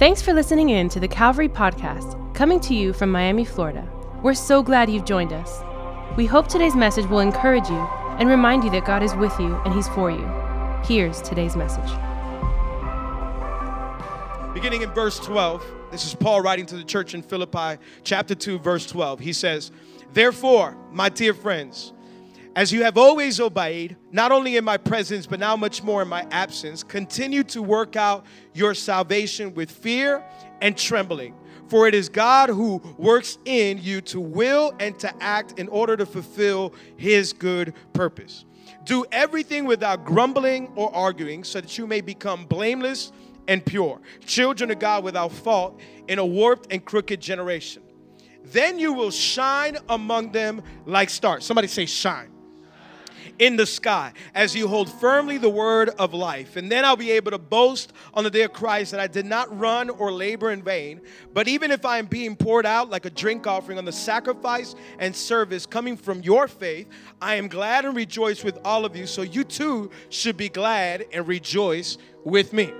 Thanks for listening in to the Calvary Podcast, coming to you from Miami, Florida. We're so glad you've joined us. We hope today's message will encourage you and remind you that God is with you and He's for you. Here's today's message. Beginning in verse 12, this is Paul writing to the church in Philippi, chapter 2, verse 12. He says, Therefore, my dear friends, as you have always obeyed, not only in my presence, but now much more in my absence, continue to work out your salvation with fear and trembling. For it is God who works in you to will and to act in order to fulfill his good purpose. Do everything without grumbling or arguing, so that you may become blameless and pure, children of God without fault in a warped and crooked generation. Then you will shine among them like stars. Somebody say, shine in the sky as you hold firmly the word of life. And then I'll be able to boast on the day of Christ that I did not run or labor in vain. But even if I am being poured out like a drink offering on the sacrifice and service coming from your faith, I am glad and rejoice with all of you. So you too should be glad and rejoice with me.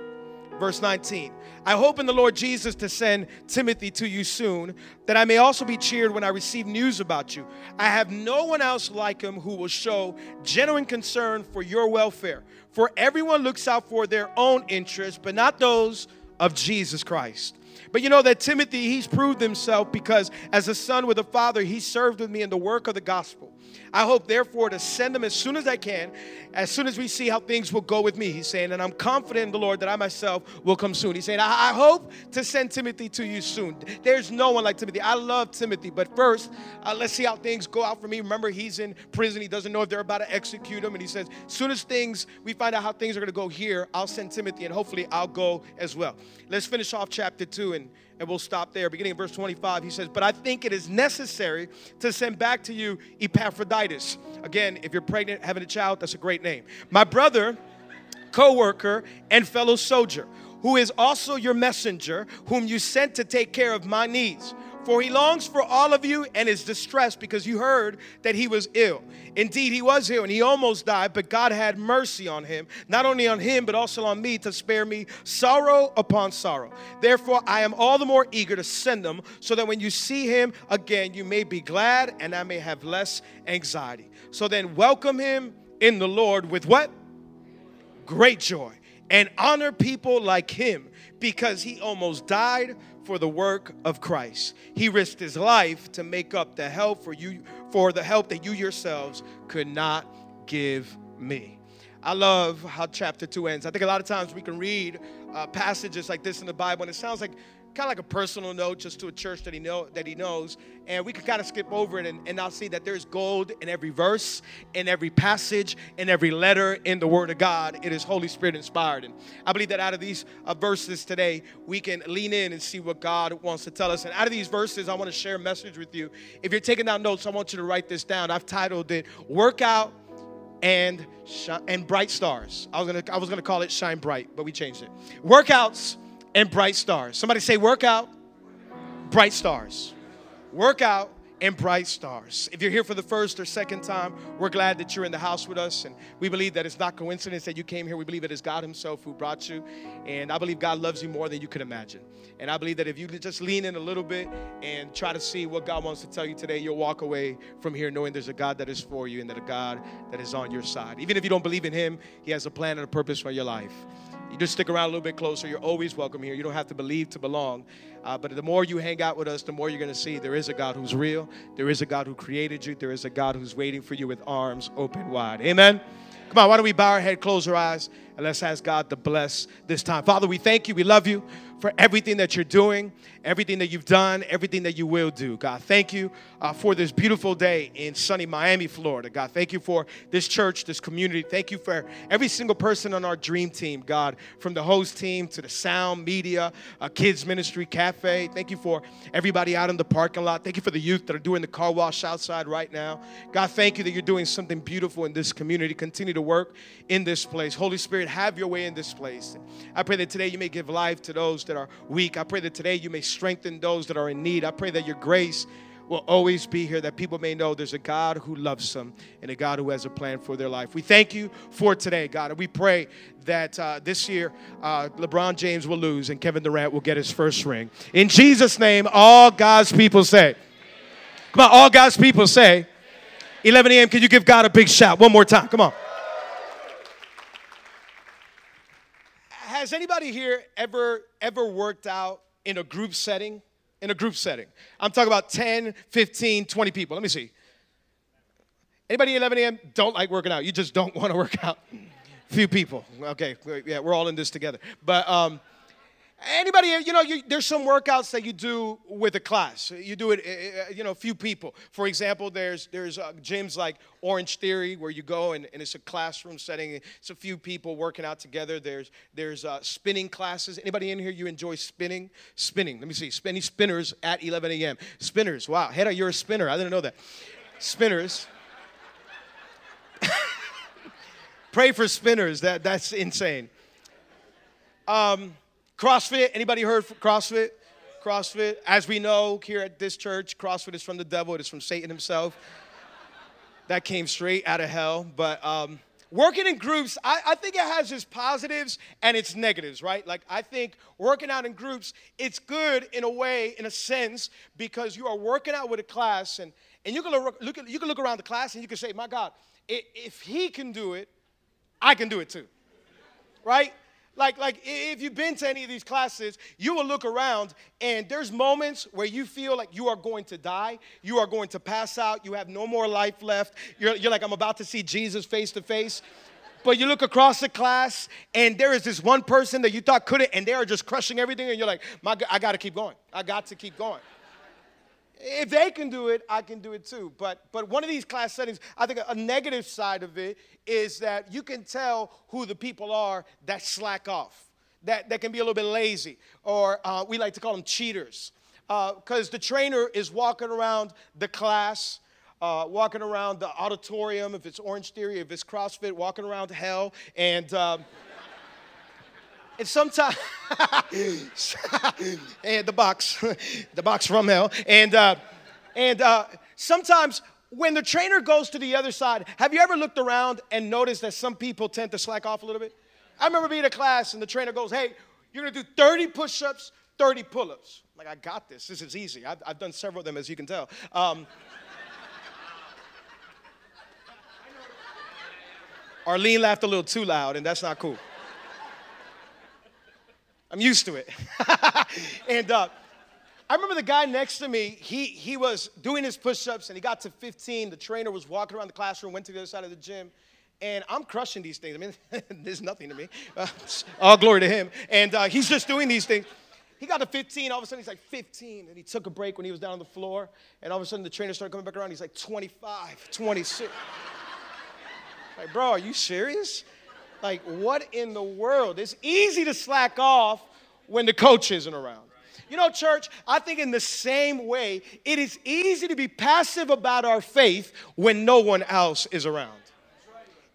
Verse 19. I hope in the Lord Jesus to send Timothy to you soon, that I may also be cheered when I receive news about you. I have no one else like him who will show genuine concern for your welfare. For everyone looks out for their own interests, but not those of Jesus Christ. But you know that Timothy, he's proved himself because as a son with a father, he served with me in the work of the gospel. I hope, therefore, to send them as soon as I can, as soon as we see how things will go with me. He's saying, and I'm confident in the Lord that I myself will come soon. He's saying, I, I hope to send Timothy to you soon. There's no one like Timothy. I love Timothy, but first, uh, let's see how things go out for me. Remember, he's in prison. He doesn't know if they're about to execute him. And he says, as soon as things, we find out how things are going to go here, I'll send Timothy, and hopefully I'll go as well. Let's finish off chapter 2 and and we'll stop there. Beginning in verse 25, he says, But I think it is necessary to send back to you Epaphroditus. Again, if you're pregnant, having a child, that's a great name. My brother, co worker, and fellow soldier, who is also your messenger, whom you sent to take care of my needs. For he longs for all of you and is distressed because you heard that he was ill. Indeed, he was ill and he almost died, but God had mercy on him, not only on him, but also on me to spare me sorrow upon sorrow. Therefore, I am all the more eager to send him so that when you see him again, you may be glad and I may have less anxiety. So then, welcome him in the Lord with what? Great joy. And honor people like him because he almost died for the work of Christ. He risked his life to make up the help for you for the help that you yourselves could not give me. I love how chapter 2 ends. I think a lot of times we can read uh, passages like this in the Bible and it sounds like kind of like a personal note just to a church that he know that he knows and we can kind of skip over it and, and i'll see that there's gold in every verse in every passage in every letter in the word of god. It is holy spirit inspired. And i believe that out of these uh, verses today we can lean in and see what god wants to tell us. And out of these verses i want to share a message with you. If you're taking down notes i want you to write this down. I've titled it workout and shine, and bright stars. I was gonna I was gonna call it shine bright, but we changed it. Workouts and bright stars. Somebody say workout, bright stars. Workout and bright stars. If you're here for the first or second time, we're glad that you're in the house with us. And we believe that it's not coincidence that you came here. We believe it is God Himself who brought you. And I believe God loves you more than you could imagine. And I believe that if you just lean in a little bit and try to see what God wants to tell you today, you'll walk away from here knowing there's a God that is for you and that a God that is on your side. Even if you don't believe in Him, He has a plan and a purpose for your life. You just stick around a little bit closer. You're always welcome here. You don't have to believe to belong. Uh, but the more you hang out with us, the more you're going to see there is a God who's real. There is a God who created you. There is a God who's waiting for you with arms open wide. Amen. Come on, why don't we bow our head, close our eyes, and let's ask God to bless this time. Father, we thank you. We love you for everything that you're doing, everything that you've done, everything that you will do. God, thank you uh, for this beautiful day in sunny Miami, Florida. God, thank you for this church, this community. Thank you for every single person on our dream team, God, from the host team to the sound, media, uh, kids ministry, cafe. Thank you for everybody out in the parking lot. Thank you for the youth that are doing the car wash outside right now. God, thank you that you're doing something beautiful in this community. Continue to work in this place. Holy Spirit, have your way in this place. I pray that today you may give life to those that are weak. I pray that today you may strengthen those that are in need. I pray that your grace will always be here, that people may know there's a God who loves them and a God who has a plan for their life. We thank you for today, God, and we pray that uh, this year uh, LeBron James will lose and Kevin Durant will get his first ring. In Jesus' name, all God's people say, Come on, all God's people say, 11 a.m. Can you give God a big shout one more time? Come on. Has anybody here ever ever worked out in a group setting? In a group setting. I'm talking about 10, 15, 20 people. Let me see. Anybody 11 a.m. don't like working out? You just don't want to work out. Few people. Okay, yeah, we're all in this together. But um, Anybody, you know, you, there's some workouts that you do with a class. You do it, eh, eh, you know, a few people. For example, there's there's uh, gyms like Orange Theory where you go and, and, it's a classroom setting. It's a few people working out together. There's there's uh, spinning classes. Anybody in here you enjoy spinning? Spinning. Let me see. Spinning spinners at 11 a.m. Spinners. Wow, Hedda, you're a spinner. I didn't know that. Spinners. Pray for spinners. That that's insane. Um, CrossFit, anybody heard CrossFit? CrossFit. As we know here at this church, CrossFit is from the devil, it is from Satan himself. That came straight out of hell. But um, working in groups, I, I, think it has its positives and its negatives, right? Like, I think working out in groups, it's good in a way, in a sense, because you are working out with a class and, and you, can look, look you can look around the class and you can say, my God, if he can do it, I can do it too, right? Like, like if you've been to any of these classes, you will look around and there's moments where you feel like you are going to die, you are going to pass out, you have no more life left. You're, you're like, I'm about to see Jesus face to face. But you look across the class and there is this one person that you thought couldn't, and they are just crushing everything, and you're like, My, I got to keep going. I got to keep going if they can do it, I can do it too. But but one of these class settings, I think a negative side of it is that you can tell who the people are that slack off, that, that can be a little bit lazy, or uh, we like to call them cheaters. Because uh, the trainer is walking around the class, uh, walking around the auditorium, if it's Orange Theory, if it's CrossFit, walking around hell, and um, and sometimes, and the box, the box from hell. And, uh, and uh, sometimes when the trainer goes to the other side, have you ever looked around and noticed that some people tend to slack off a little bit? I remember being in a class and the trainer goes, hey, you're gonna do 30 push ups, 30 pull ups. Like, I got this. This is easy. I've, I've done several of them, as you can tell. Um, Arlene laughed a little too loud, and that's not cool. Used to it. and uh, I remember the guy next to me, he, he was doing his push ups and he got to 15. The trainer was walking around the classroom, went to the other side of the gym. And I'm crushing these things. I mean, there's nothing to me. Uh, all glory to him. And uh, he's just doing these things. He got to 15. All of a sudden, he's like 15. And he took a break when he was down on the floor. And all of a sudden, the trainer started coming back around. He's like 25, 26. like, bro, are you serious? Like, what in the world? It's easy to slack off when the coach isn't around. You know, church, I think in the same way, it is easy to be passive about our faith when no one else is around.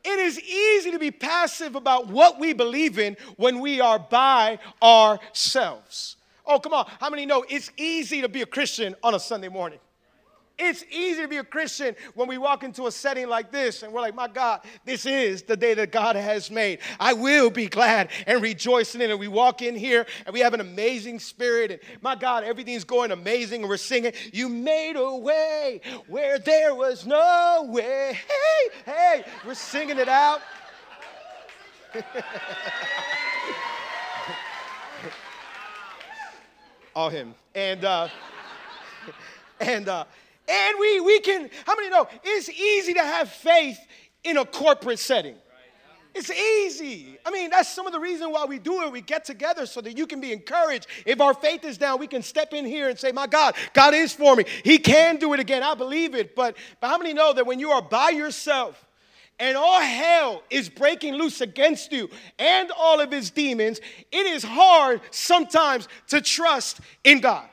It is easy to be passive about what we believe in when we are by ourselves. Oh, come on. How many know it's easy to be a Christian on a Sunday morning? It's easy to be a Christian when we walk into a setting like this and we're like, my God, this is the day that God has made. I will be glad and rejoicing in it. We walk in here and we have an amazing spirit, and my God, everything's going amazing, and we're singing, You made a way where there was no way. Hey, hey, we're singing it out. All him. And, uh, and, uh, and we, we can, how many know it's easy to have faith in a corporate setting? It's easy. I mean, that's some of the reason why we do it. We get together so that you can be encouraged. If our faith is down, we can step in here and say, My God, God is for me. He can do it again. I believe it. But, but how many know that when you are by yourself and all hell is breaking loose against you and all of his demons, it is hard sometimes to trust in God.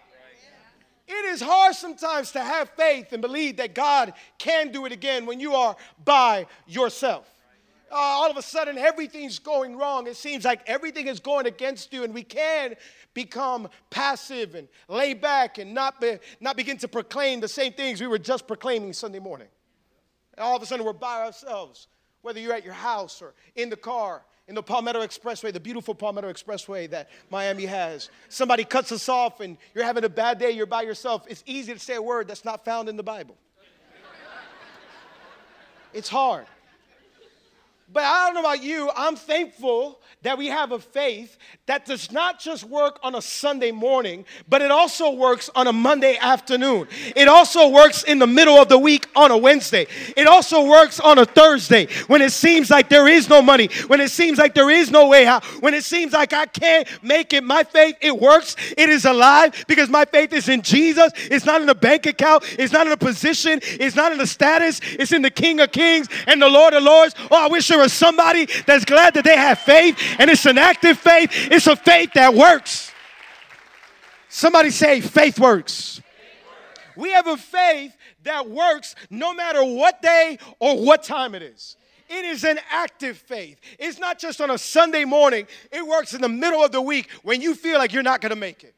It is hard sometimes to have faith and believe that God can do it again when you are by yourself. uh, all of a sudden everything's going wrong. It seems like everything is going against you, and we can become passive and lay back and not, be, not begin to proclaim the same things we were just proclaiming Sunday morning. All of a sudden, we're by ourselves, whether you're at your house or in the car. In the Palmetto Expressway, the beautiful Palmetto Expressway that Miami has. Somebody cuts us off and you're having a bad day, you're by yourself. It's easy to say a word that's not found in the Bible. it's hard. But I don't know about you, I'm thankful that we have a faith that does not just work on a Sunday morning, but it also works on a Monday afternoon. It also works in the middle of the week on a Wednesday. It also works on a Thursday when it seems like there is no money, when it seems like there is no way out, when it seems like I can't make it. My faith, it works. It is alive because my faith is in Jesus. It's not in a bank account, it's not in a position, it's not in a status, it's in the King of Kings and the Lord of Lords. Oh, I wish there somebody that's glad that they have faith and it's an active faith, it's a faith that works. Somebody say, faith works. We have a faith that works no matter what day or what time it is. It is an active faith. It's not just on a Sunday morning, it works in the middle of the week when you feel like you're not to make it.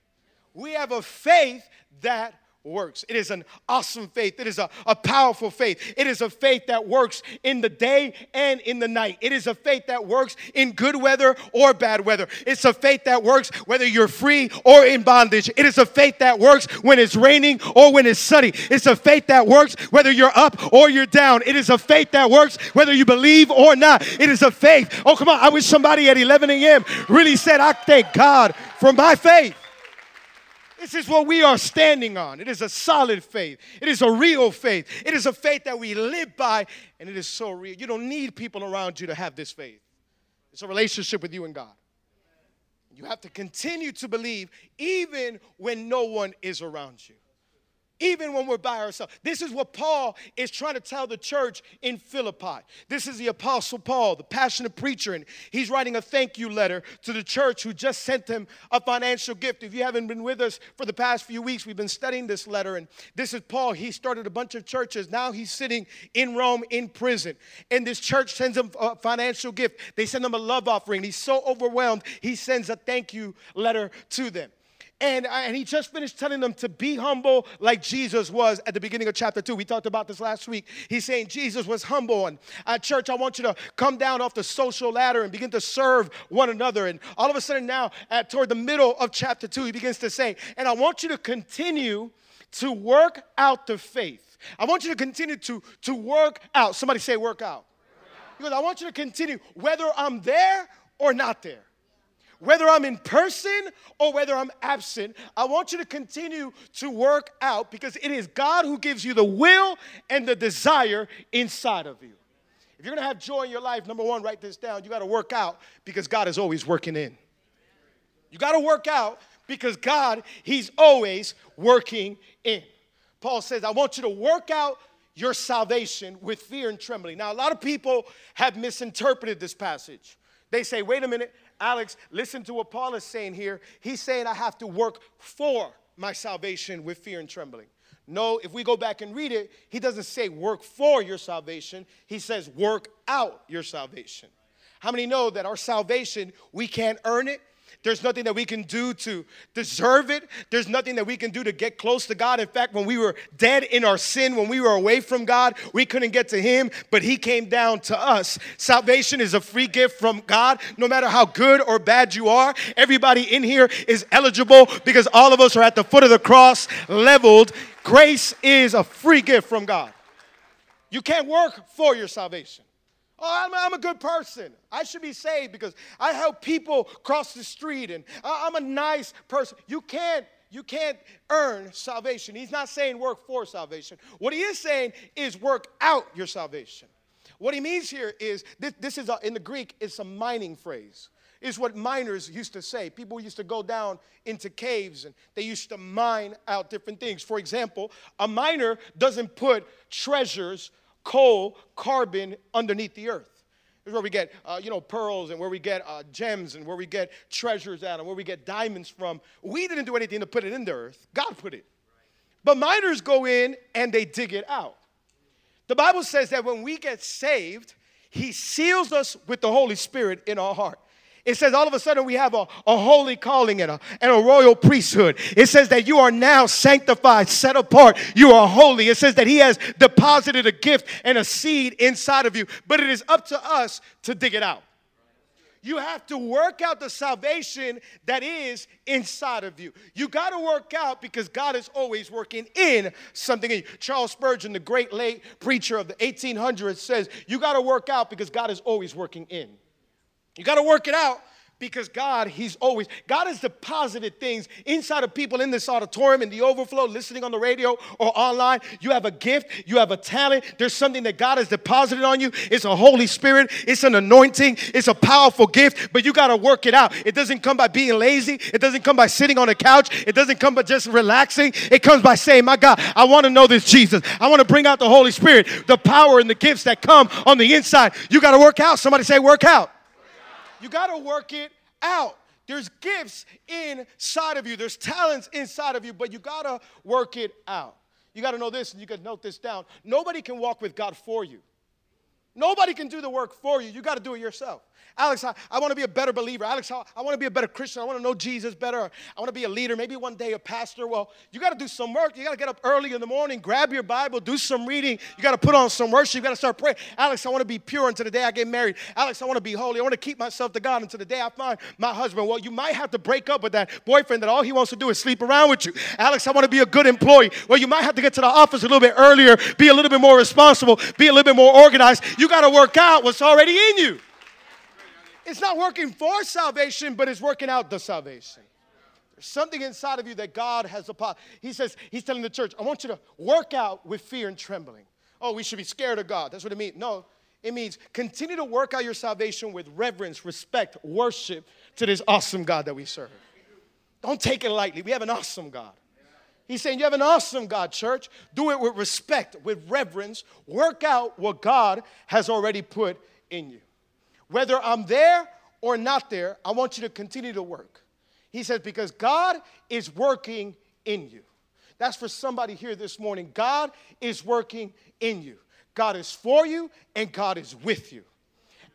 We have a faith that works. It is an awesome faith. It is a, a powerful faith. It is a faith that works in the day and in the night. It is a faith that works in good weather or bad weather. It's a faith that works whether you're free or in bondage. It is a faith that works when it's raining or when it's sunny. It's a faith that works whether you're up or you're down. It is a faith that works whether you believe or not. It is a faith. Oh, come on. I wish somebody at 11 a.m. really said, I thank God for my faith. This is what we are standing on. It is a solid faith. It is a real faith. It is a faith that we live by, and it is so real. You don't need people around you to have this faith. It's a relationship with you and God. You have to continue to believe even when no one is around you even when we're by ourselves. This is what Paul is trying to tell the church in Philippi. This is the Apostle Paul, the passionate preacher, and he's writing a thank you letter to the church who just sent him a financial gift. If you haven't been with us for the past few weeks, we've been studying this letter, and this is Paul. He started a bunch of churches. Now he's sitting in Rome in prison, and this church sends him a financial gift. They send him a love offering. He's so overwhelmed, he sends a thank you letter to them. And, and he just finished telling them to be humble like Jesus was at the beginning of chapter 2. We talked about this last week. He's saying Jesus was humble. And at church, I want you to come down off the social ladder and begin to serve one another. And all of a sudden, now, at toward the middle of chapter 2, he begins to say, And I want you to continue to work out the faith. I want you to continue to, to work out. Somebody say, work out. Because I want you to continue, whether I'm there or not there whether I'm in person or whether I'm absent, I want you to continue to work out because it is God who gives you the will and the desire inside of you. If you're gonna have joy in your life, number one, write this down. You gotta work out because God is always working in. You gotta work out because God, He's always working in. Paul says, I want you to work out your salvation with fear and trembling. Now, a lot of people have misinterpreted this passage. They say, wait a minute, Alex, listen to what Paul is saying here. He's saying I have to work for my salvation with fear and trembling. No, if we go back and read it, he doesn't say work for your salvation. He says work out your salvation. How many know that our salvation, we can't earn it? There's nothing that we can do to deserve it. There's nothing that we can do to get close to God. In fact, when we were dead in our sin, when we were away from God, we couldn't get to Him, but He came down to us. Salvation is a free gift from God, no matter how good or bad you are. Everybody in here is eligible because all of us are at the foot of the cross, leveled. Grace is a free gift from God. You can't work for your salvation. Oh, I'm, I'm, a good person. I should be saved because I help people cross the street and I'm a nice person. You can't, you can't earn salvation. He's not saying work for salvation. What he is saying is work out your salvation. What he means here is this, this is a, in the Greek, it's a mining phrase. Is what miners used to say. People used to go down into caves and they used to mine out different things. For example, a miner doesn't put treasures coal, carbon underneath the earth. This is where we get, uh, you know, pearls and where we get uh, gems and where we get treasures out and where we get diamonds from. We didn't do anything to put it in the earth. God put it. But miners go in and they dig it out. The Bible says that when we get saved, He seals us with the Holy Spirit in our heart. It says all of a sudden we have a, a holy calling and a, and a royal priesthood. It says that you are now sanctified, set apart. You are holy. It says that He has deposited a gift and a seed inside of you, but it is up to us to dig it out. You have to work out the salvation that is inside of you. You got to work out because God is always working in something in you. Charles Spurgeon, the great late preacher of the 1800s, says, You got to work out because God is always working in. You got to work it out because God, He's always, God has deposited things inside of people in this auditorium, in the overflow, listening on the radio or online. You have a gift, you have a talent. There's something that God has deposited on you. It's a Holy Spirit, it's an anointing, it's a powerful gift, but you got to work it out. It doesn't come by being lazy, it doesn't come by sitting on a couch, it doesn't come by just relaxing. It comes by saying, My God, I want to know this Jesus. I want to bring out the Holy Spirit, the power and the gifts that come on the inside. You got to work out. Somebody say, Work out. You got to work it out. There's gifts inside of you, there's talents inside of you, but you got to work it out. You got to know this, and you got to note this down. Nobody can walk with God for you. Nobody can do the work for you. You got to do it yourself. Alex, I, I want to be a better believer. Alex, I, I want to be a better Christian. I want to know Jesus better. I want to be a leader, maybe one day a pastor. Well, you got to do some work. You got to get up early in the morning, grab your Bible, do some reading. You got to put on some worship. You got to start praying. Alex, I want to be pure until the day I get married. Alex, I want to be holy. I want to keep myself to God until the day I find my husband. Well, you might have to break up with that boyfriend that all he wants to do is sleep around with you. Alex, I want to be a good employee. Well, you might have to get to the office a little bit earlier, be a little bit more responsible, be a little bit more organized. You got to work out what's already in you. It's not working for salvation, but it's working out the salvation. There's something inside of you that God has a power. He says, He's telling the church, I want you to work out with fear and trembling. Oh, we should be scared of God. That's what it means. No, it means continue to work out your salvation with reverence, respect, worship to this awesome God that we serve. Don't take it lightly. We have an awesome God. He's saying, You have an awesome God, church. Do it with respect, with reverence. Work out what God has already put in you. Whether I'm there or not there, I want you to continue to work. He says, because God is working in you. That's for somebody here this morning. God is working in you. God is for you and God is with you.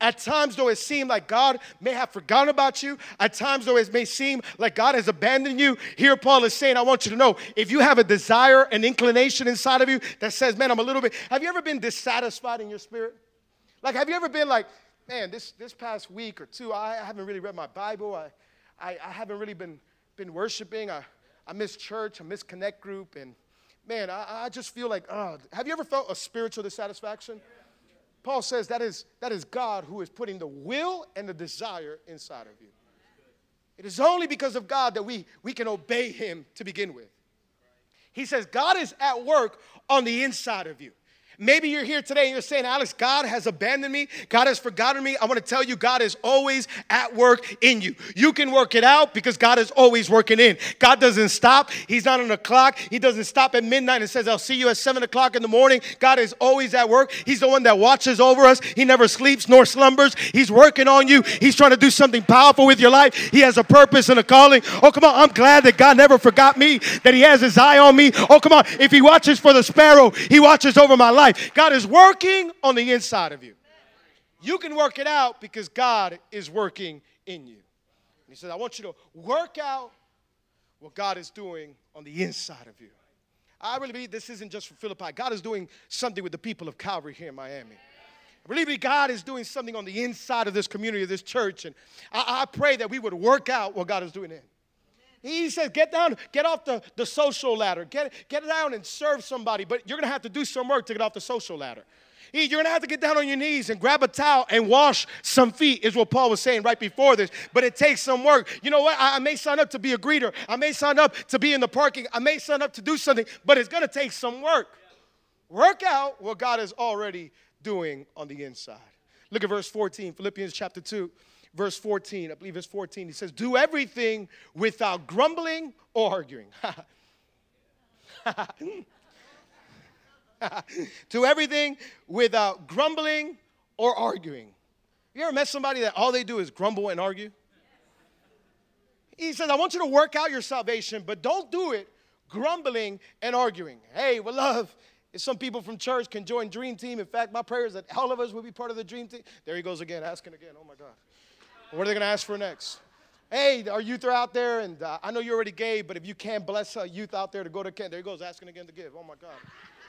At times, though it seems like God may have forgotten about you, at times, though it may seem like God has abandoned you, here Paul is saying, I want you to know if you have a desire, an inclination inside of you that says, Man, I'm a little bit, have you ever been dissatisfied in your spirit? Like, have you ever been like, man, this, this past week or two, I haven't really read my Bible. I, I, I haven't really been, been worshiping. I, I miss church. I miss Connect Group. And man, I, I just feel like, oh, have you ever felt a spiritual dissatisfaction? Paul says that is, that is God who is putting the will and the desire inside of you. It is only because of God that we, we can obey Him to begin with. He says, God is at work on the inside of you. Maybe you're here today and you're saying, Alex, God has abandoned me. God has forgotten me. I want to tell you, God is always at work in you. You can work it out because God is always working in. God doesn't stop. He's not on the clock. He doesn't stop at midnight and says, I'll see you at seven o'clock in the morning. God is always at work. He's the one that watches over us. He never sleeps nor slumbers. He's working on you. He's trying to do something powerful with your life. He has a purpose and a calling. Oh, come on. I'm glad that God never forgot me, that He has His eye on me. Oh, come on. If He watches for the sparrow, He watches over my life life. God is working on the inside of you. You can work it out because God is working in you. He says, I want you to work out what God is doing on the inside of you. I really believe this isn't just for Philippi. God is doing something with the people of Calvary here in Miami. I believe God is doing something on the inside of this community, of this church. And I, I pray that we would work out what God is doing in. He says, get down, get off the, the social ladder, get, get down and serve somebody, but you're gonna have to do some work to get off the social ladder. You're gonna have to get down on your knees and grab a towel and wash some feet, is what Paul was saying right before this. But it takes some work. You know what? I, I may sign up to be a greeter, I may sign up to be in the parking, I may sign up to do something, but it's gonna take some work. Work out what God is already doing on the inside. Look at verse 14, Philippians chapter 2 verse 14. I believe it's 14. He says, Do everything without grumbling or arguing. Do everything without grumbling or arguing. You ever met somebody that all they do is grumble and argue? He says, I want you to work out your salvation, but don't do it grumbling and arguing. Hey, well, love, If some people from church can join Dream Team, in fact, my prayer is that all of us will be part of the Dream Team. There he goes again, asking again. Oh my God. What are they going to ask for next? Hey, our youth are out there, and uh, I know you're already gave, but if you can bless a youth out there to go to camp, there he goes, asking again to give. Oh my God.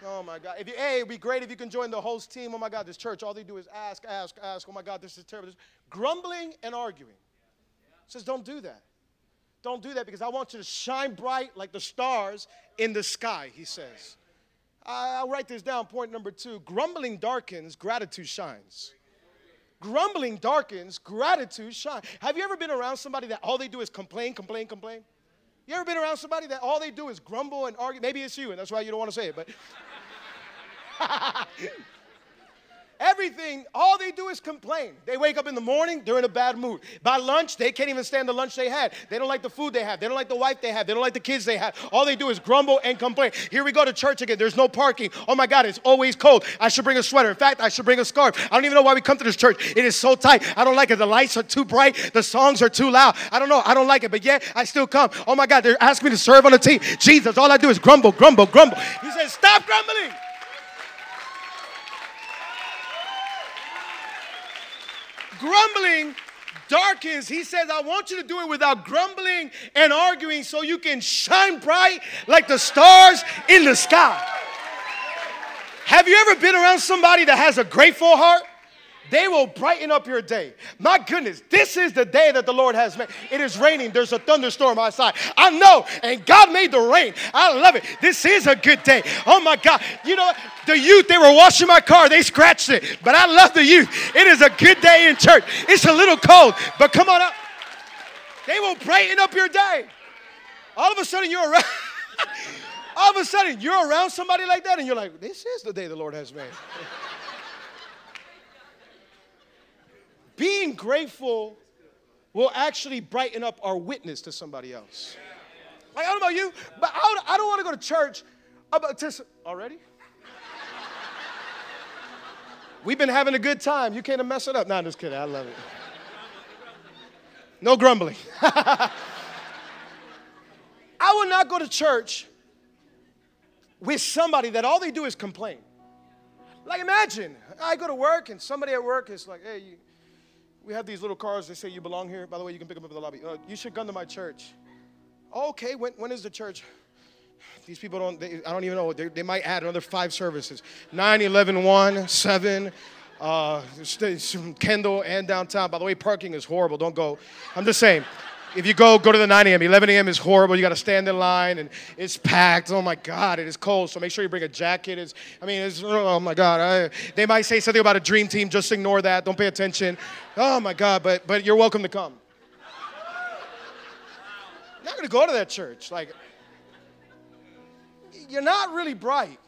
Oh my God. If you, hey, it'd be great if you can join the host team. Oh my God, this church, all they do is ask, ask, ask. Oh my God, this is terrible. This, grumbling and arguing. says, don't do that. Don't do that because I want you to shine bright like the stars in the sky, he says. I'll write this down. Point number two grumbling darkens, gratitude shines. Grumbling darkens, gratitude shines. Have you ever been around somebody that all they do is complain, complain, complain? You ever been around somebody that all they do is grumble and argue? Maybe it's you, and that's why you don't want to say it, but. Everything, all they do is complain. They wake up in the morning, they're in a bad mood. By lunch, they can't even stand the lunch they had. They don't like the food they have. They don't like the wife they have. They don't like the kids they have. All they do is grumble and complain. Here we go to church again. There's no parking. Oh my God, it's always cold. I should bring a sweater. In fact, I should bring a scarf. I don't even know why we come to this church. It is so tight. I don't like it. The lights are too bright. The songs are too loud. I don't know. I don't like it, but yet I still come. Oh my God, they're asking me to serve on the team. Jesus, all I do is grumble, grumble, grumble. He says, Stop grumbling. Grumbling darkens. He says, I want you to do it without grumbling and arguing so you can shine bright like the stars in the sky. Have you ever been around somebody that has a grateful heart? They will brighten up your day. My goodness, this is the day that the Lord has made. It is raining. There's a thunderstorm outside. I know, and God made the rain. I love it. This is a good day. Oh my God. You know, the youth, they were washing my car. They scratched it. But I love the youth. It is a good day in church. It's a little cold, but come on up. They will brighten up your day. All of a sudden, you're around. All of a sudden, you're around somebody like that, and you're like, this is the day the Lord has made. Being grateful will actually brighten up our witness to somebody else. Like, I don't know about you, but I don't, don't want to go to church about to, already? We've been having a good time. You can't mess it up. No, I'm just kidding. I love it. No grumbling. I will not go to church with somebody that all they do is complain. Like, imagine I go to work and somebody at work is like, hey, you, we have these little cars. They say you belong here. By the way, you can pick them up in the lobby. Uh, you should come to my church. okay, when, when is the church? These people don't, they, I don't even know. They, they might add another five services 9, 11, 1, 7, uh, Kendall, and downtown. By the way, parking is horrible. Don't go. I'm just saying. If you go, go to the 9 a.m. 11 a.m. is horrible. You got to stand in line and it's packed. Oh my God, it is cold. So make sure you bring a jacket. It's, I mean, it's, oh my God. I, they might say something about a dream team. Just ignore that. Don't pay attention. Oh my God, but, but you're welcome to come. You're not going to go to that church. Like, you're not really bright,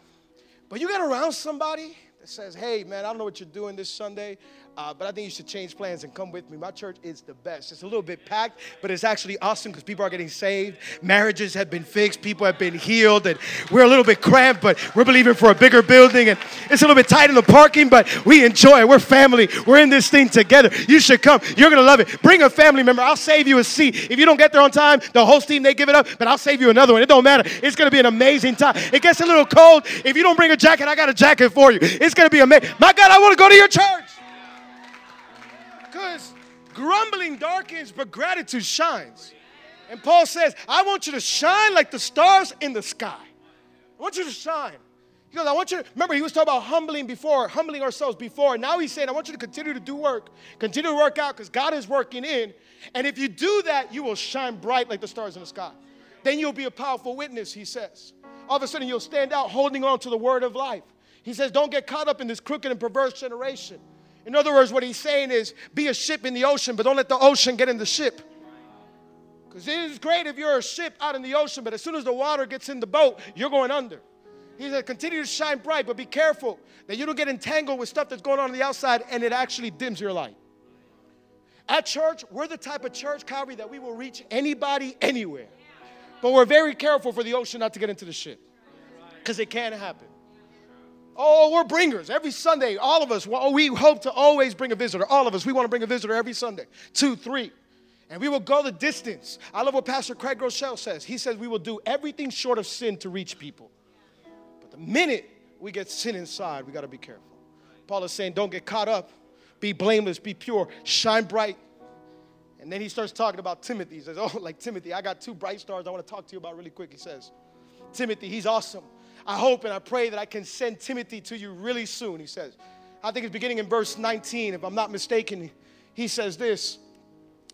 but you get around somebody that says, hey, man, I don't know what you're doing this Sunday. Uh, but I think you should change plans and come with me. My church is the best. It's a little bit packed, but it's actually awesome because people are getting saved. Marriages have been fixed. People have been healed. And we're a little bit cramped, but we're believing for a bigger building. And it's a little bit tight in the parking, but we enjoy it. We're family. We're in this thing together. You should come. You're going to love it. Bring a family member. I'll save you a seat. If you don't get there on time, the host team, they give it up, but I'll save you another one. It don't matter. It's going to be an amazing time. It gets a little cold. If you don't bring a jacket, I got a jacket for you. It's going to be amazing. My God, I want to go to your church. Because grumbling darkens, but gratitude shines. And Paul says, I want you to shine like the stars in the sky. I want you to shine. He goes, I want you to, remember, he was talking about humbling before, humbling ourselves before. Now he's saying, I want you to continue to do work, continue to work out because God is working in. And if you do that, you will shine bright like the stars in the sky. Then you'll be a powerful witness, he says. All of a sudden, you'll stand out holding on to the word of life. He says, Don't get caught up in this crooked and perverse generation. In other words, what he's saying is be a ship in the ocean, but don't let the ocean get in the ship. Because it is great if you're a ship out in the ocean, but as soon as the water gets in the boat, you're going under. He said, continue to shine bright, but be careful that you don't get entangled with stuff that's going on on the outside and it actually dims your light. At church, we're the type of church, Calvary, that we will reach anybody anywhere. But we're very careful for the ocean not to get into the ship because it can happen. Oh, we're bringers. Every Sunday, all of us, we hope to always bring a visitor. All of us, we want to bring a visitor every Sunday. Two, three. And we will go the distance. I love what Pastor Craig Groeschel says. He says we will do everything short of sin to reach people. But the minute we get sin inside, we got to be careful. Paul is saying, don't get caught up. Be blameless, be pure, shine bright. And then he starts talking about Timothy. He says, Oh, like Timothy, I got two bright stars I want to talk to you about really quick. He says, Timothy, he's awesome. I hope and I pray that I can send Timothy to you really soon, he says. I think it's beginning in verse 19, if I'm not mistaken. He says this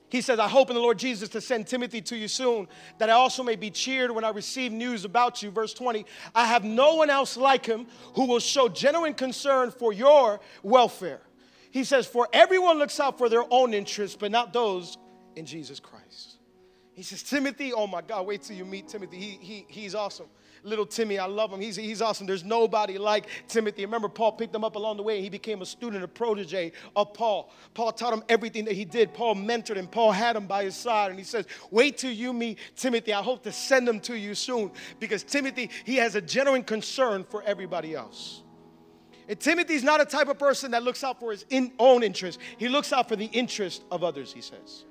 he says, I hope in the Lord Jesus to send Timothy to you soon, that I also may be cheered when I receive news about you. Verse 20, I have no one else like him who will show genuine concern for your welfare. He says, For everyone looks out for their own interests, but not those in Jesus Christ. He says, Timothy, oh my God, wait till you meet Timothy. He, he, he's awesome little Timmy. I love him. He's, he's awesome. There's nobody like Timothy. Remember, Paul picked him up along the way. And he became a student, a protege of Paul. Paul taught him everything that he did. Paul mentored him. Paul had him by his side. And he says, Wait till you meet Timothy. I hope to send him to you soon because Timothy, he has a genuine concern for everybody else. And Timothy's not a type of person that looks out for his in, own interest. He looks out for the interest of others, he says.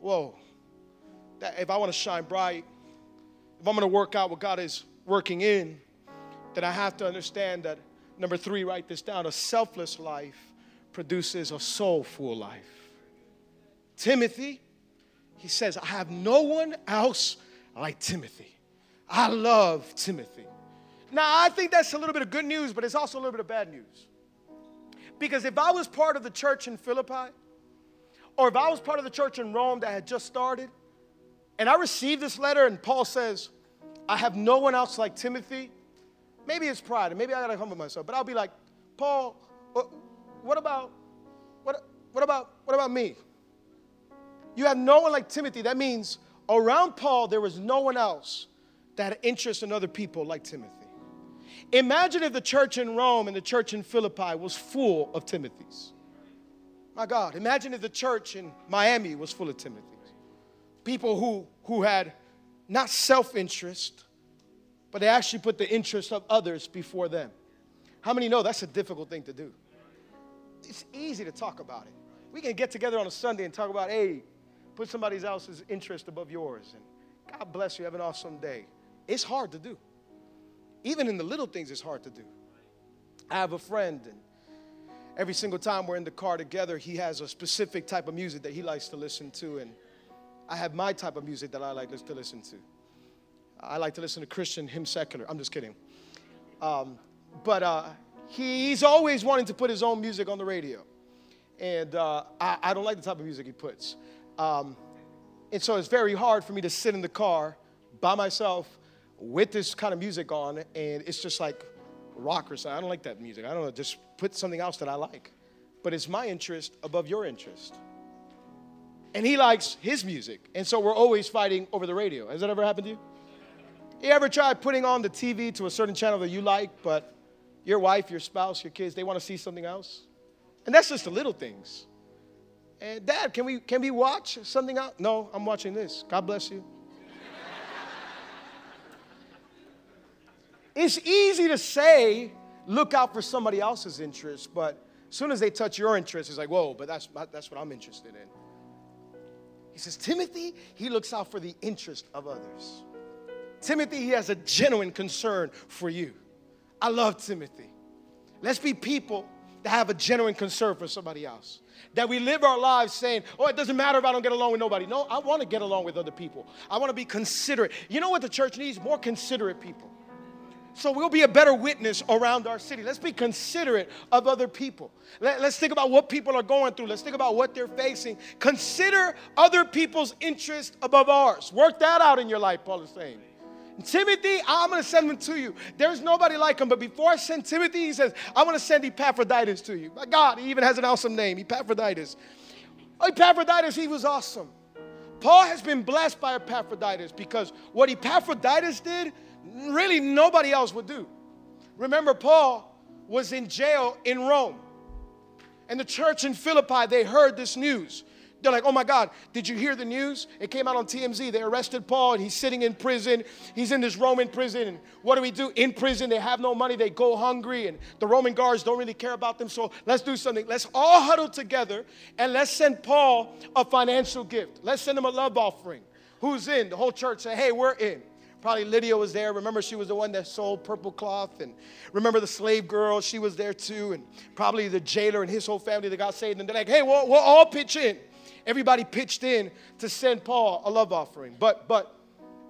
Whoa. That, if I want to shine bright, if I'm going to work out what God is working in, then I have to understand that number three, write this down a selfless life produces a soulful life. Timothy, he says, I have no one else like Timothy. I love Timothy. Now, I think that's a little bit of good news, but it's also a little bit of bad news. Because if I was part of the church in Philippi, or if I was part of the church in Rome that had just started, and I received this letter, and Paul says, I have no one else like Timothy. Maybe it's pride, and maybe I gotta humble myself, but I'll be like, Paul, what, what about what, what about what about me? You have no one like Timothy. That means around Paul there was no one else that had interest in other people like Timothy. Imagine if the church in Rome and the church in Philippi was full of Timothys. My God, imagine if the church in Miami was full of Timothys. People who, who had not self interest, but they actually put the interest of others before them. How many know that's a difficult thing to do? It's easy to talk about it. We can get together on a Sunday and talk about, hey, put somebody else's interest above yours. And God bless you, have an awesome day. It's hard to do. Even in the little things, it's hard to do. I have a friend, and every single time we're in the car together, he has a specific type of music that he likes to listen to. And I have my type of music that I like to listen to. I like to listen to Christian, hymn secular. I'm just kidding. Um, but uh, he's always wanting to put his own music on the radio. And uh, I, I, don't like the type of music he puts. Um, and so it's very hard for me to sit in the car by myself with this kind of music on, and it's just like rock or something. I don't like that music. I don't know, just put something else that I like. But it's my interest above your interest and he likes his music. And so we're always fighting over the radio. Has that ever happened to you? You ever tried putting on the TV to a certain channel that you like, but your wife, your spouse, your kids, they want to see something else? And that's just the little things. And dad, can we can we watch something out? No, I'm watching this. God bless you. it's easy to say, look out for somebody else's interest, but as soon as they touch your interest, it's like, whoa, but that's, that's what I'm interested in. He says, Timothy, he looks out for the interest of others. Timothy, he has a genuine concern for you. I love Timothy. Let's be people that have a genuine concern for somebody else. That we live our lives saying, oh, it doesn't matter if I don't get along with nobody. No, I want to get along with other people. I want to be considerate. You know what the church needs? More considerate people so we'll be a better witness around our city. Let's be considerate of other people. Let, us think about what people are going through. Let's think about what they're facing. Consider other people's interest above ours. Work that out in your life, Paul is saying. Timothy, I'm going to send him to you. There's nobody like him. But before I send Timothy, he says, I want to send Epaphroditus to you. My God, he even has an awesome name, Epaphroditus. Oh, Epaphroditus, he was awesome. Paul has been blessed by Epaphroditus because what Epaphroditus did, really nobody else would do. Remember, Paul was in jail in Rome. And the church in Philippi, they heard this news. They're like, oh my God, did you hear the news? It came out on TMZ. They arrested Paul and he's sitting in prison. He's in this Roman prison. And what do we do? In prison, they have no money. They go hungry. And the Roman guards don't really care about them. So let's do something. Let's all huddle together and let's send Paul a financial gift. Let's send him a love offering. Who's in? The whole church say, hey, we're in. Probably Lydia was there. Remember, she was the one that sold purple cloth. And remember the slave girl, she was there too. And probably the jailer and his whole family that got saved. And they're like, hey, we'll, we'll all pitch in. Everybody pitched in to send Paul a love offering. But, but,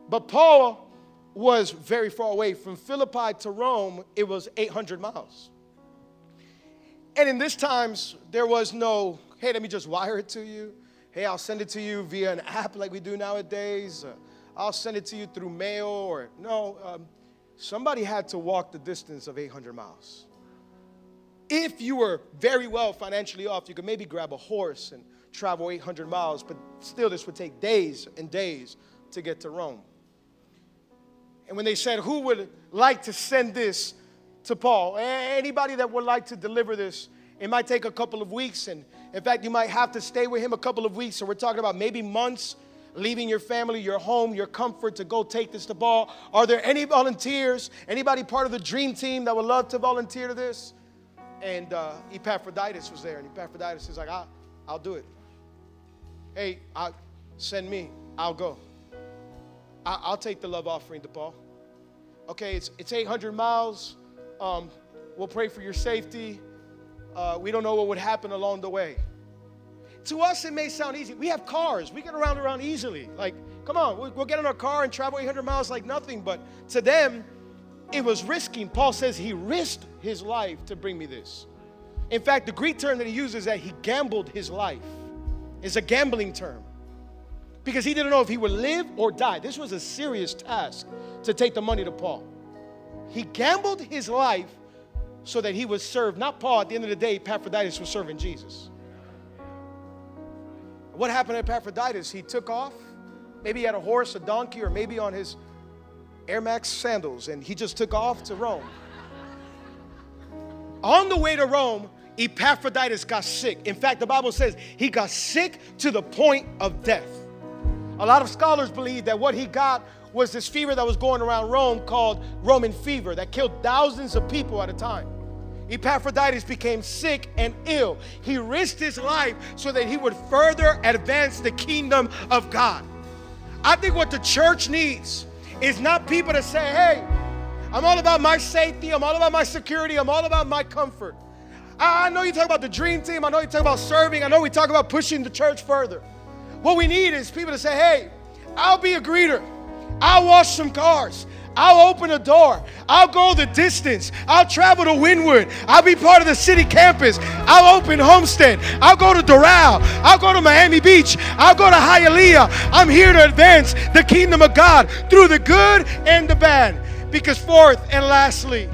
but Paul was very far away. From Philippi to Rome, it was 800 miles. And in this times, there was no, hey, let me just wire it to you. Hey, I'll send it to you via an app like we do nowadays. Uh, I'll send it to you through mail or no. Um, somebody had to walk the distance of 800 miles. If you were very well financially off, you could maybe grab a horse and travel 800 miles, but still, this would take days and days to get to Rome. And when they said, Who would like to send this to Paul? Anybody that would like to deliver this, it might take a couple of weeks. And in fact, you might have to stay with him a couple of weeks. So we're talking about maybe months leaving your family, your home, your comfort to go take this to Paul. Are there any volunteers? Anybody part of the dream team that would love to volunteer to this? And uh, Epaphroditus was there, and Epaphroditus is like, I'll, I'll do it. Hey, I'll, send me. I'll go. I, will take the love offering to Paul. Okay, it's, it's 800 miles. Um, we'll pray for your safety. Uh, we don't know what would happen along the way to us, it may sound easy. We have cars, we get around around easily. Like, come on, we'll, get in our car and travel 800 miles like nothing. But to them, it was risking. Paul says he risked his life to bring me this. In fact, the Greek term that he uses is that he gambled his life. It's a gambling term because he didn't know if he would live or die. This was a serious task to take the money to Paul. He gambled his life so that he would serve, not Paul, at the end of the day, Epaphroditus was serving Jesus. What happened to Epaphroditus? He took off. Maybe he had a horse, a donkey, or maybe on his Air Max sandals, and he just took off to Rome. on the way to Rome, Epaphroditus got sick. In fact, the Bible says he got sick to the point of death. A lot of scholars believe that what he got was this fever that was going around Rome called Roman fever that killed thousands of people at a time. Epaphroditus became sick and ill. He risked his life so that he would further advance the kingdom of God. I think what the church needs is not people to say, hey, I'm all about my safety, I'm all about my security, I'm all about my comfort. I know you talk about the dream team, I know you talk about serving, I know we talk about pushing the church further. What we need is people to say, hey, I'll be a greeter, I'll wash some cars, I'll open a door. I'll go the distance. I'll travel to Windward. I'll be part of the city campus. I'll open Homestead. I'll go to Doral. I'll go to Miami Beach. I'll go to Hialeah. I'm here to advance the kingdom of God through the good and the bad. Because, fourth and lastly,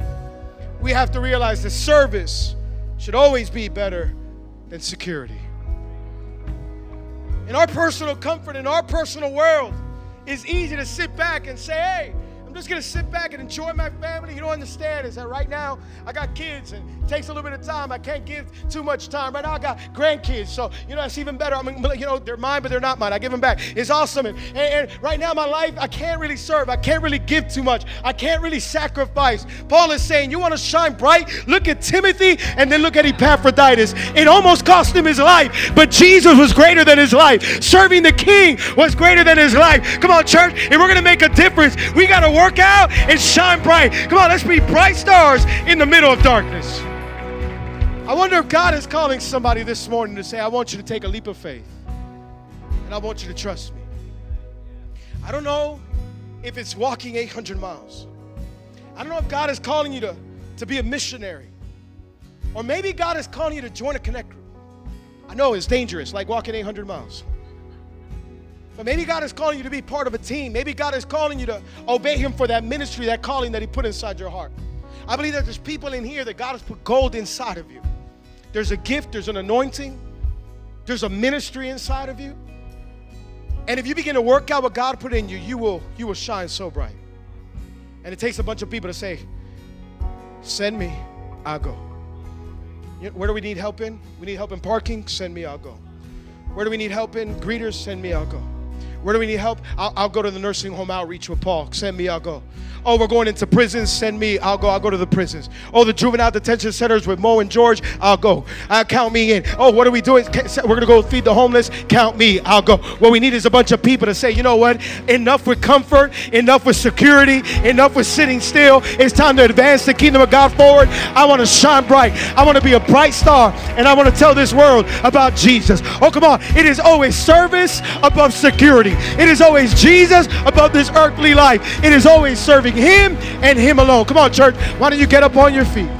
we have to realize that service should always be better than security. In our personal comfort, in our personal world, it's easy to sit back and say, hey, I'm just gonna sit back and enjoy my family. You don't understand is that right now I got kids and it takes a little bit of time. I can't give too much time. Right now I got grandkids, so you know it's even better. I mean, you know they're mine, but they're not mine. I give them back. It's awesome. And, and, and right now my life, I can't really serve. I can't really give too much. I can't really sacrifice. Paul is saying, you want to shine bright? Look at Timothy and then look at Epaphroditus. It almost cost him his life, but Jesus was greater than his life. Serving the King was greater than his life. Come on, church. If we're gonna make a difference, we gotta work work out and shine bright. Come on, let's be bright stars in the middle of darkness. I wonder if God is calling somebody this morning to say, I want you to take a leap of faith and I want you to trust me. I don't know if it's walking 800 miles. I don't know if God is calling you to, to be a missionary. Or maybe God is calling you to join a connect group. I know it's dangerous, like walking 800 miles. But maybe God is calling you to be part of a team. Maybe God is calling you to obey Him for that ministry, that calling that He put inside your heart. I believe that there's people in here that God has put gold inside of you. There's a gift, there's an anointing, there's a ministry inside of you. And if you begin to work out what God put in you, you will you will shine so bright. And it takes a bunch of people to say, "Send me, I'll go." Where do we need help in? We need help in parking. Send me, I'll go. Where do we need help in? Greeters, send me, I'll go. Where do we need help? I'll, I'll go to the nursing home outreach with Paul. Send me, I'll go. Oh, we're going into prisons. Send me. I'll go. I'll go to the prisons. Oh, the juvenile detention centers with Mo and George. I'll go. Uh, count me in. Oh, what are we doing? We're going to go feed the homeless. Count me. I'll go. What we need is a bunch of people to say, you know what? Enough with comfort. Enough with security. Enough with sitting still. It's time to advance the kingdom of God forward. I want to shine bright. I want to be a bright star. And I want to tell this world about Jesus. Oh, come on. It is always service above security. It is always Jesus above this earthly life. It is always serving him and Him alone. Come on, church. Why don't you get up on your feet?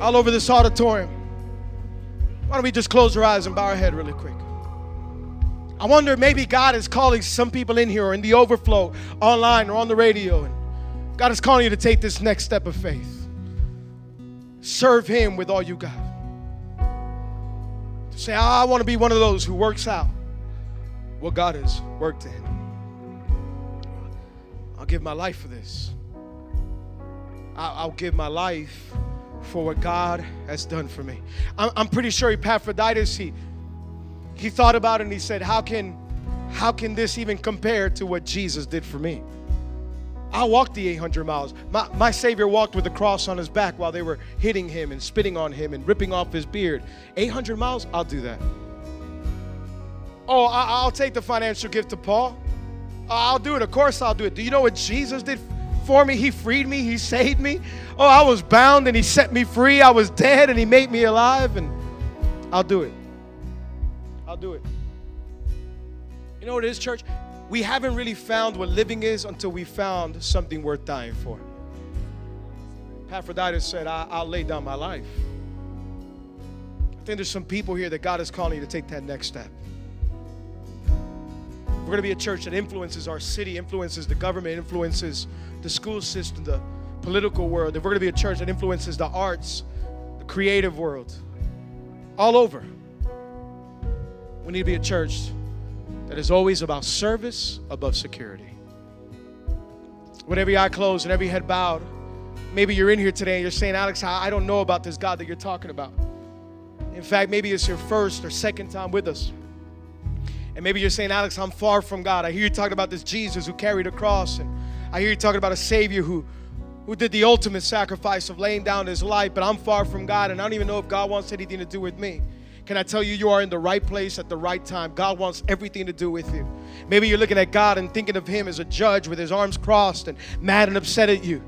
All over this auditorium. Why don't we just close our eyes and bow our head really quick? I wonder maybe God is calling some people in here or in the overflow online or on the radio. And God is calling you to take this next step of faith. Serve Him with all you got. To say, ah, I want to be one of those who works out what God has worked in. I'll give my life for this. I'll, give my life for what God has done for me. I'm, pretty sure Epaphroditus, he, he thought about it and he said, how can, how can this even compare to what Jesus did for me? I walked the 800 miles. My, my Savior walked with the cross on his back while they were hitting him and spitting on him and ripping off his beard. 800 miles? I'll do that. Oh, I, I'll take the financial gift to Paul. Oh, I'll do it. Of course, I'll do it. Do you know what Jesus did for me? He freed me, He saved me. Oh, I was bound and He set me free. I was dead and He made me alive, and I'll do it. I'll do it. You know what it is, church? We haven't really found what living is until we found something worth dying for. Epaphroditus said, I- will lay down my life. I think there's some people here that God is calling you to take that next step. We're going to be a church that influences our city, influences the government, influences the school system, the political world. If we're going to be a church that influences the arts, the creative world, all over. We need to be a church that is always about service above security. With every eye closed and every head bowed, maybe you're in here today and you're saying, Alex, I don't know about this God that you're talking about. In fact, maybe it's your first or second time with us. And maybe you're saying, Alex, I'm far from God. I hear you talking about this Jesus who carried a cross, and I hear you talking about a Savior who, who did the ultimate sacrifice of laying down his life, but I'm far from God, and I don't even know if God wants anything to do with me. Can I tell you, you are in the right place at the right time? God wants everything to do with you. Maybe you're looking at God and thinking of Him as a judge with His arms crossed and mad and upset at you.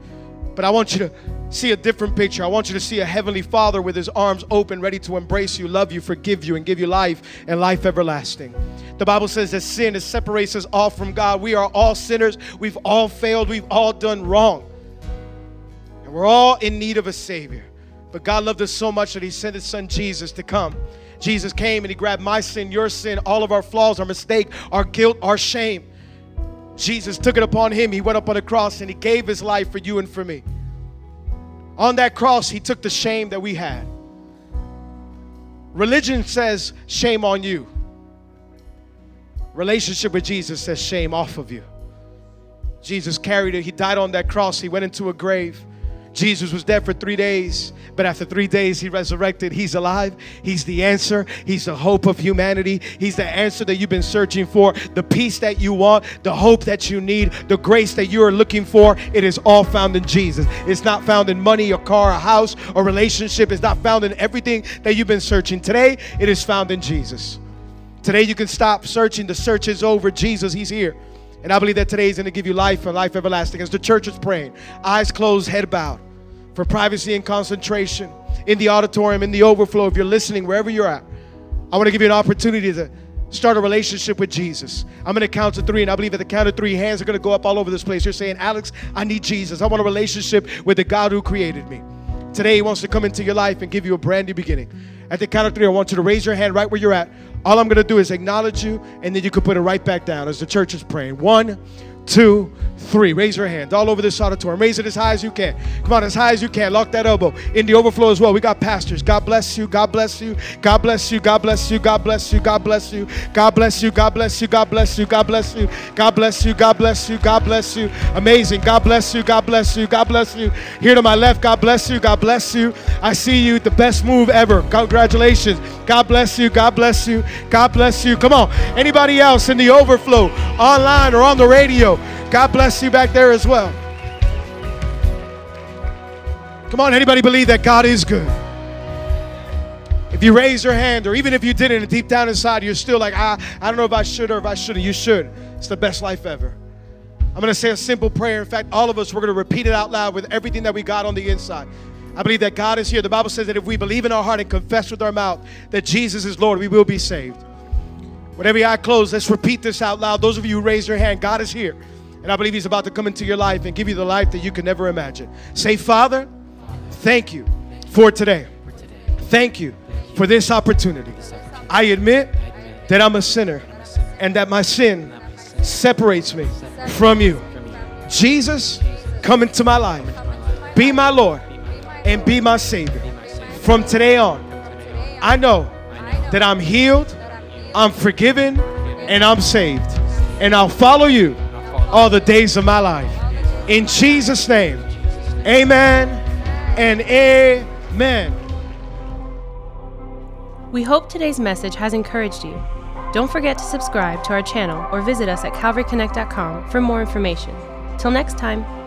But I want you to see a different picture. I want you to see a heavenly Father with his arms open, ready to embrace you, love you, forgive you, and give you life and life everlasting. The Bible says that sin is separates us all from God. We are all sinners. We've all failed. We've all done wrong. And we're all in need of a Savior. But God loved us so much that He sent His Son Jesus to come. Jesus came and He grabbed my sin, your sin, all of our flaws, our mistake, our guilt, our shame Jesus took it upon him. He went up on the cross and he gave his life for you and for me. On that cross, he took the shame that we had. Religion says, shame on you. Relationship with Jesus says, shame off of you. Jesus carried it. He died on that cross. He went into a grave. Jesus was dead for three days, but after three days, he resurrected. He's alive. He's the answer. He's the hope of humanity. He's the answer that you've been searching for, the peace that you want, the hope that you need, the grace that you are looking for. It is all found in Jesus. It's not found in money, a car, a house, a relationship. It's not found in everything that you've been searching. Today, it is found in Jesus. Today, you can stop searching. The search is over. Jesus, He's here. And I believe that today is going to give you life and life everlasting. As the church is praying, eyes closed, head bowed for privacy and concentration in the auditorium, in the overflow, if you're listening, wherever you're at. I want to give you an opportunity to start a relationship with Jesus. I'm going to count to three, and I believe at the count of three, hands are going to go up all over this place. You're saying, Alex, I need Jesus. I want a relationship with the God who created me. Today, He wants to come into your life and give you a brand new beginning. At the count of three, I want you to raise your hand right where you're at. All I'm going to do is acknowledge you, and then you can put it right back down as the church is praying. One, two, three. Raise your hand all over this auditorium. Raise it as high as you can. Come on, as high as you can. Lock that elbow in the overflow as well. We got pastors. God bless you. God bless you. God bless you. God bless you. God bless you. God bless you. God bless you. God bless you. God bless you. God bless you. God bless you. God bless you. God bless you. Amazing. God bless you. God bless you. God bless you. Here to my left. God bless you. God bless you. I see you. The best move ever. Congratulations. God bless you. God bless you. God bless you. Come on. Anybody else in the overflow, online or on the radio? God bless you back there as well. Come on, anybody believe that God is good? If you raise your hand, or even if you didn't, and deep down inside you're still like, I, I don't know if I should or if I shouldn't, you should. It's the best life ever. I'm going to say a simple prayer. In fact, all of us, we're going to repeat it out loud with everything that we got on the inside. I believe that God is here. The Bible says that if we believe in our heart and confess with our mouth that Jesus is Lord, we will be saved. With every eye closed, let's repeat this out loud. Those of you who raise your hand, God is here. And I believe He's about to come into your life and give you the life that you could never imagine. Say, Father, thank you for today. Thank you for this opportunity. I admit that I'm a sinner and that my sin separates me from you. Jesus, come into my life. Be my Lord and be my Savior. From today on, I know that I'm healed, I'm forgiven, and I'm saved. And I'll follow you all the days of my life. In Jesus' name, amen and amen. We hope today's message has encouraged you. Don't forget to subscribe to our channel or visit us at calvaryconnect.com for more information. Till next time.